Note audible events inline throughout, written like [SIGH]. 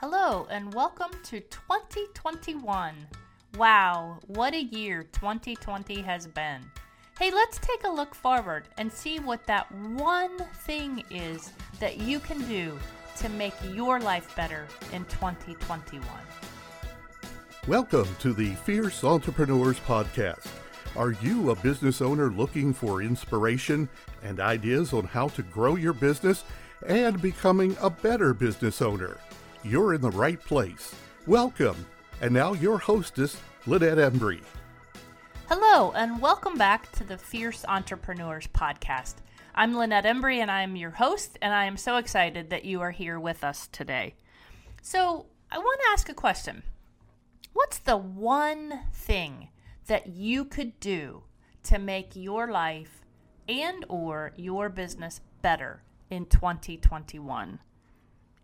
Hello, and welcome to 2021. Wow, what a year 2020 has been. Hey, let's take a look forward and see what that one thing is that you can do to make your life better in 2021. Welcome to the Fierce Entrepreneurs Podcast. Are you a business owner looking for inspiration and ideas on how to grow your business and becoming a better business owner? You're in the right place. Welcome. And now your hostess, Lynette Embry. Hello, and welcome back to the Fierce Entrepreneurs Podcast. I'm Lynette Embry, and I'm your host, and I am so excited that you are here with us today. So, I want to ask a question. What's the one thing that you could do to make your life and or your business better in 2021?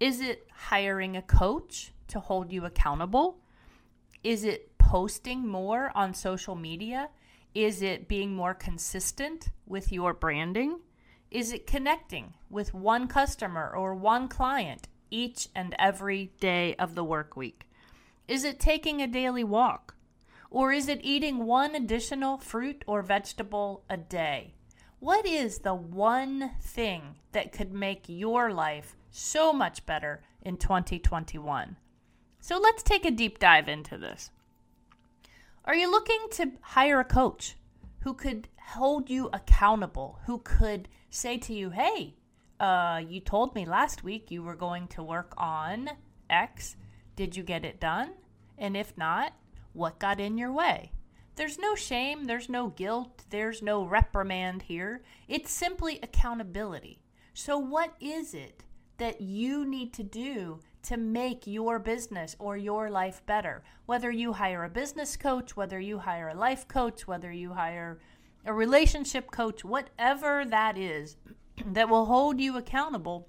Is it hiring a coach to hold you accountable? Is it posting more on social media? Is it being more consistent with your branding? Is it connecting with one customer or one client each and every day of the work week? Is it taking a daily walk? Or is it eating one additional fruit or vegetable a day? What is the one thing that could make your life so much better in 2021? So let's take a deep dive into this. Are you looking to hire a coach who could hold you accountable, who could say to you, hey, uh, you told me last week you were going to work on X. Did you get it done? And if not, what got in your way. There's no shame, there's no guilt, there's no reprimand here. It's simply accountability. So, what is it that you need to do to make your business or your life better? Whether you hire a business coach, whether you hire a life coach, whether you hire a relationship coach, whatever that is [CLEARS THROAT] that will hold you accountable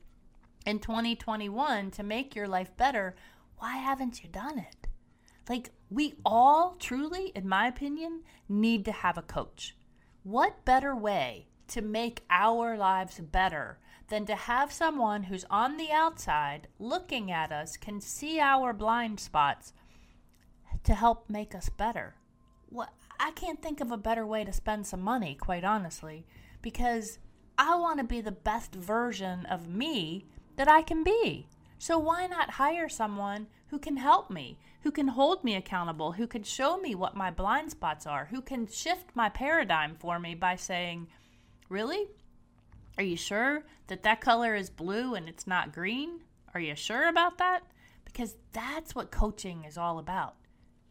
in 2021 to make your life better, why haven't you done it? Like, we all truly, in my opinion, need to have a coach. What better way to make our lives better than to have someone who's on the outside looking at us, can see our blind spots to help make us better? What I can't think of a better way to spend some money, quite honestly, because I want to be the best version of me that I can be. So why not hire someone who can help me, who can hold me accountable, who can show me what my blind spots are, who can shift my paradigm for me by saying, Really? Are you sure that that color is blue and it's not green? Are you sure about that? Because that's what coaching is all about.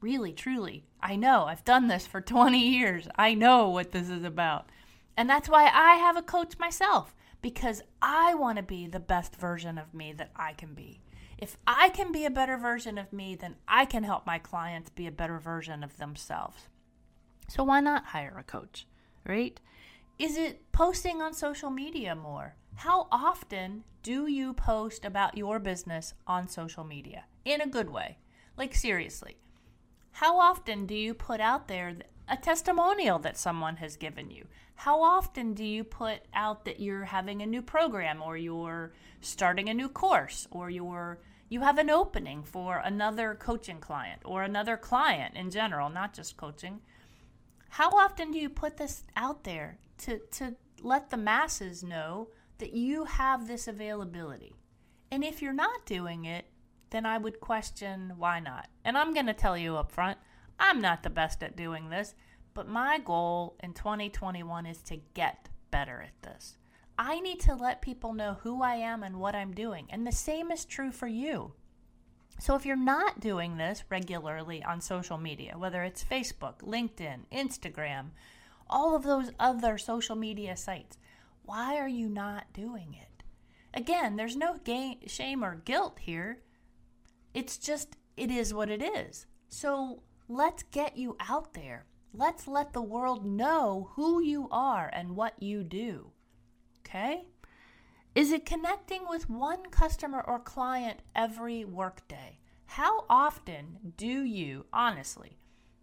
Really, truly. I know. I've done this for [LAUGHS] 20 years. I know what this is about. And that's why I have a coach myself because I want to be the best version of me that I can be. If I can be a better version of me, then I can help my clients be a better version of themselves. So why not hire a coach, right? Is it posting on social media more? How often do you post about your business on social media in a good way? Like, seriously, how often do you put out there a testimonial that someone has given you? How often do you put out that you're having a new program or you're starting a new course or you're you have an opening for another coaching client or another client in general, not just coaching? How often do you put this out there to, to let the masses know that you have this availability? And if you're not doing it, then I would question why not. And I'm going to tell you up front, I'm not the best at doing this, but my goal in 2021 is to get better at this. I need to let people know who I am and what I'm doing. And the same is true for you. So if you're not doing this regularly on social media, whether it's Facebook, LinkedIn, Instagram, all of those other social media sites, why are you not doing it? Again, there's no shame or guilt here. It's just, it is what it is. So let's get you out there. Let's let the world know who you are and what you do. Okay? Is it connecting with one customer or client every workday? How often do you, honestly,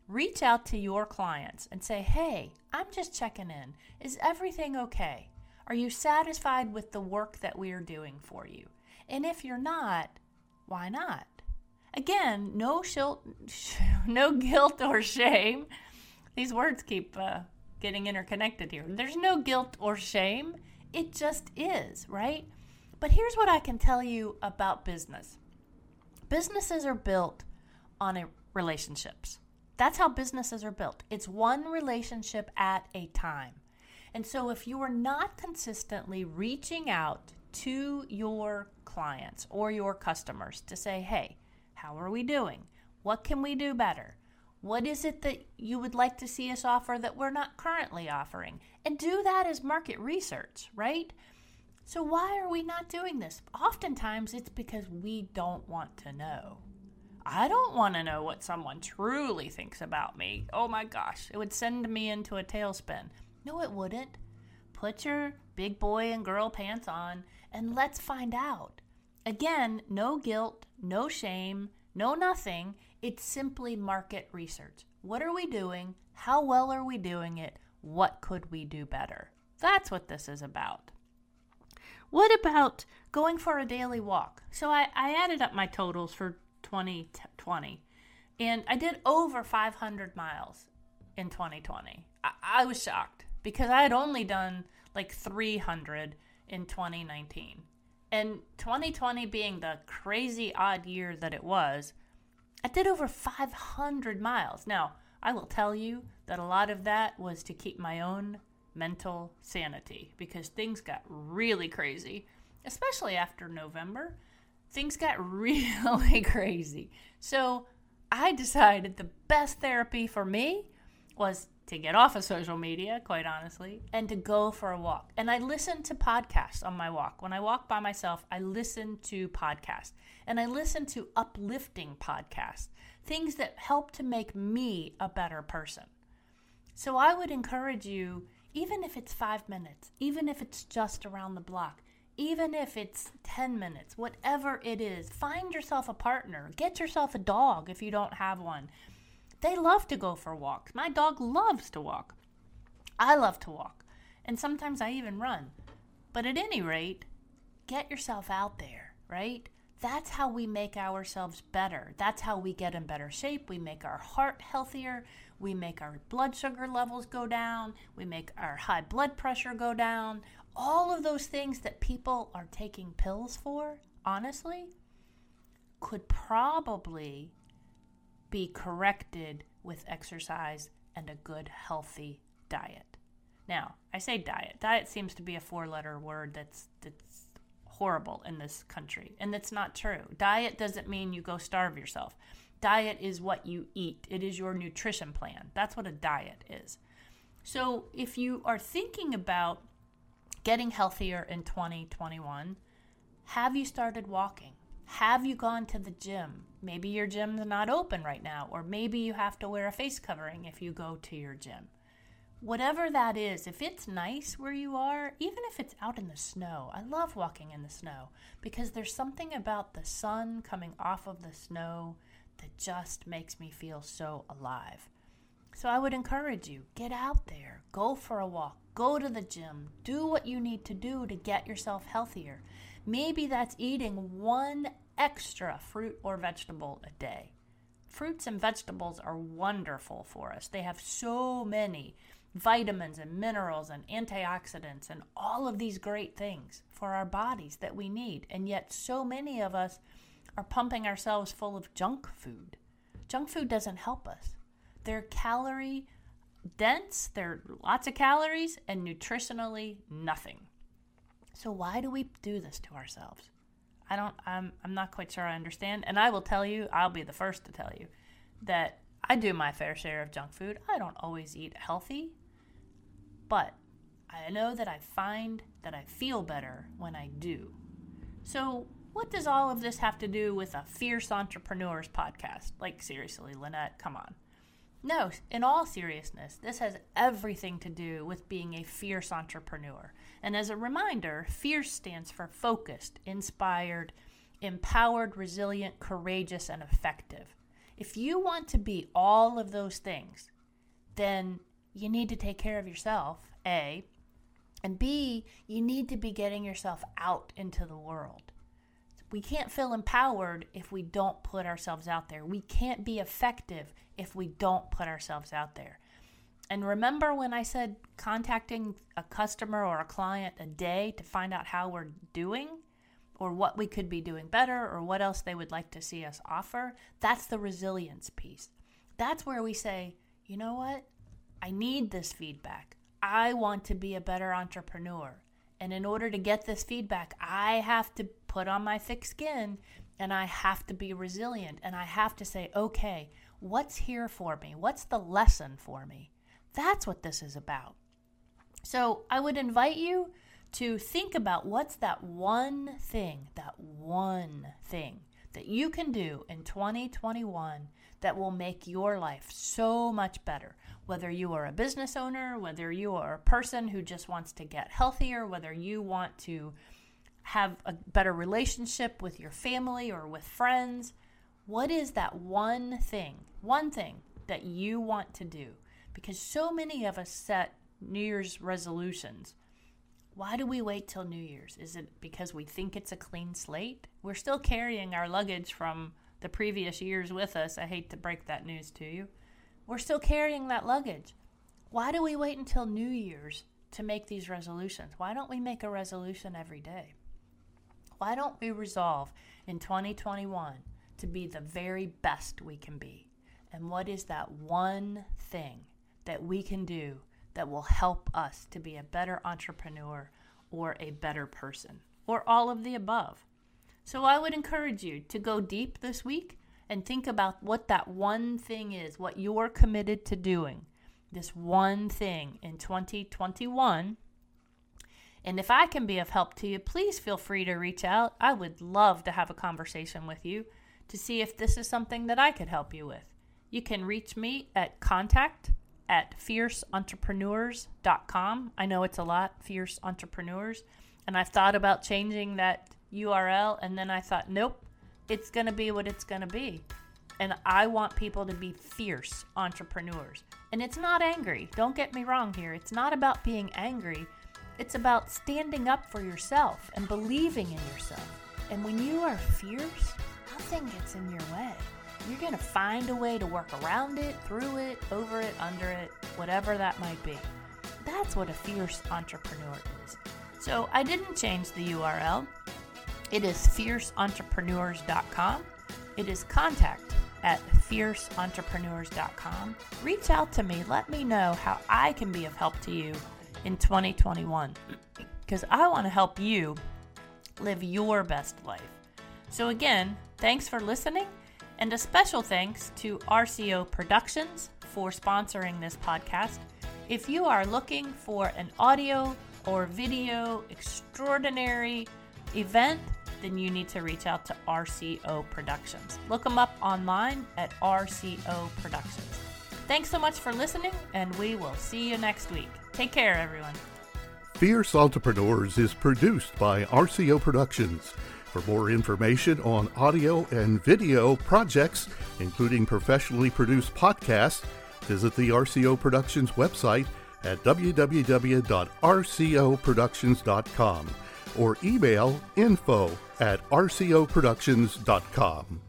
reach out to your clients and say, hey, I'm just checking in. Is everything okay? Are you satisfied with the work that we are doing for you? And if you're not, why not? Again, no shil- [LAUGHS] no guilt or shame. These words keep uh, getting interconnected here. There's no guilt or shame. It just is, right? But here's what I can tell you about business. Businesses are built on relationships. That's how businesses are built. It's one relationship at a time. And so if you are not consistently reaching out to your clients or your customers to say, hey, how are we doing? What can we do better? What is it that you would like to see us offer that we're not currently offering? And do that as market research, right? So, why are we not doing this? Oftentimes, it's because we don't want to know. I don't want to know what someone truly thinks about me. Oh my gosh, it would send me into a tailspin. No, it wouldn't. Put your big boy and girl pants on and let's find out. Again, no guilt, no shame, no nothing. It's simply market research. What are we doing? How well are we doing it? What could we do better? That's what this is about. What about going for a daily walk? So I, I added up my totals for 2020 and I did over 500 miles in 2020. I, I was shocked because I had only done like 300 in 2019. And 2020 being the crazy odd year that it was, I did over 500 miles. Now, I will tell you that a lot of that was to keep my own mental sanity because things got really crazy, especially after November. Things got [LAUGHS] really crazy. So I decided the best therapy for me was to get off of social media, quite honestly, and to go for a walk. And I listen to podcasts on my walk. When I walk by myself, I listen to podcasts. And I listen to uplifting podcasts, things that help to make me a better person. So I would encourage you, even if it's five minutes, even if it's just around the block, even if it's 10 minutes, whatever it is, find yourself a partner. Get yourself a dog if you don't have one they love to go for walks. My dog loves to walk. I love to walk. And sometimes I even run. But at any rate, get yourself out there, right? That's how we make ourselves better. That's how we get in better shape. We make our heart healthier. We make our blood sugar levels go down. We make our high blood pressure go down. All of those things that people are taking pills for, honestly, could probably be corrected with exercise and a good, healthy diet. Now, I say diet. Diet seems to be a four letter word that's, that's horrible in this country, and that's not true. Diet doesn't mean you go starve yourself. Diet is what you eat, it is your nutrition plan. That's what a diet is. So, if you are thinking about getting healthier in 2021, have you started walking? Have you gone to the gym? Maybe your gym's not open right now, or maybe you have to wear a face covering if you go to your gym. Whatever that is, if it's nice where you are, even if it's out in the snow, I love walking in the snow because there's something about the sun coming off of the snow that just makes me feel so alive. So I would encourage you get out there, go for a walk, go to the gym, do what you need to do to get yourself healthier. Maybe that's eating one extra fruit or vegetable a day. Fruits and vegetables are wonderful for us. They have so many vitamins and minerals and antioxidants and all of these great things for our bodies that we need. And yet, so many of us are pumping ourselves full of junk food. Junk food doesn't help us. They're calorie dense, they're lots of calories, and nutritionally nothing. So why do we do this to ourselves? I don't I'm I'm not quite sure I understand. And I will tell you, I'll be the first to tell you that I do my fair share of junk food. I don't always eat healthy, but I know that I find that I feel better when I do. So, what does all of this have to do with a Fierce Entrepreneurs podcast? Like, seriously, Lynette, come on. No, in all seriousness, this has everything to do with being a fierce entrepreneur. And as a reminder, fierce stands for focused, inspired, empowered, resilient, courageous, and effective. If you want to be all of those things, then you need to take care of yourself, A, and B, you need to be getting yourself out into the world. We can't feel empowered if we don't put ourselves out there. We can't be effective if we don't put ourselves out there. And remember when I said contacting a customer or a client a day to find out how we're doing or what we could be doing better or what else they would like to see us offer? That's the resilience piece. That's where we say, you know what? I need this feedback. I want to be a better entrepreneur. And in order to get this feedback, I have to put on my thick skin and I have to be resilient and I have to say, okay, what's here for me? What's the lesson for me? That's what this is about. So I would invite you to think about what's that one thing, that one thing that you can do in 2021 that will make your life so much better. Whether you are a business owner, whether you are a person who just wants to get healthier, whether you want to have a better relationship with your family or with friends, what is that one thing, one thing that you want to do? because so many of us set New Year's resolutions. Why do we wait till New Year's? Is it because we think it's a clean slate? We're still carrying our luggage from the previous years with us. I hate to break that news to you. We're still carrying that luggage. Why do we wait until New Year's to make these resolutions? Why don't we make a resolution every day? Why don't we resolve in 2021 to be the very best we can be? And what is that one thing that we can do that will help us to be a better entrepreneur or a better person, or all of the above. So I would encourage you to go deep this week and think about what that one thing is, what you're committed to doing, this one thing in 2021. And if I can be of help to you, please feel free to reach out. I would love to have a conversation with you to see if this is something that I could help you with. You can reach me at contact at fierceentrepreneurs.com. I know it's a lot, fierce entrepreneurs. And I've thought about changing that URL, and then I thought, nope, it's going to be what it's going to be. And I want people to be fierce entrepreneurs. And it's not angry. Don't get me wrong here. It's not about being angry. It's about standing up for yourself and believing in yourself. And when you are fierce, nothing gets in your way you're going to find a way to work around it, through it, over it, under it, whatever that might be. That's what a fierce entrepreneur is. So I didn't change the URL. It is fierceentrepreneurs.com. It is contact at fierceentrepreneurs.com. Reach out to me. Let me know how I can be of help to you in 2021 because I want to help you live your best life. So, again, thanks for listening. And a special thanks to RCO Productions for sponsoring this podcast. If you are looking for an audio or video extraordinary event, then you need to reach out to RCO Productions. Look them up online at RCO Productions. Thanks so much for listening, and we will see you next week. Take care, everyone. Fierce Entrepreneurs is produced by RCO Productions. For more information on audio and video projects, including professionally produced podcasts, visit the RCO Productions website at www.rcoproductions.com or email info at rcoproductions.com.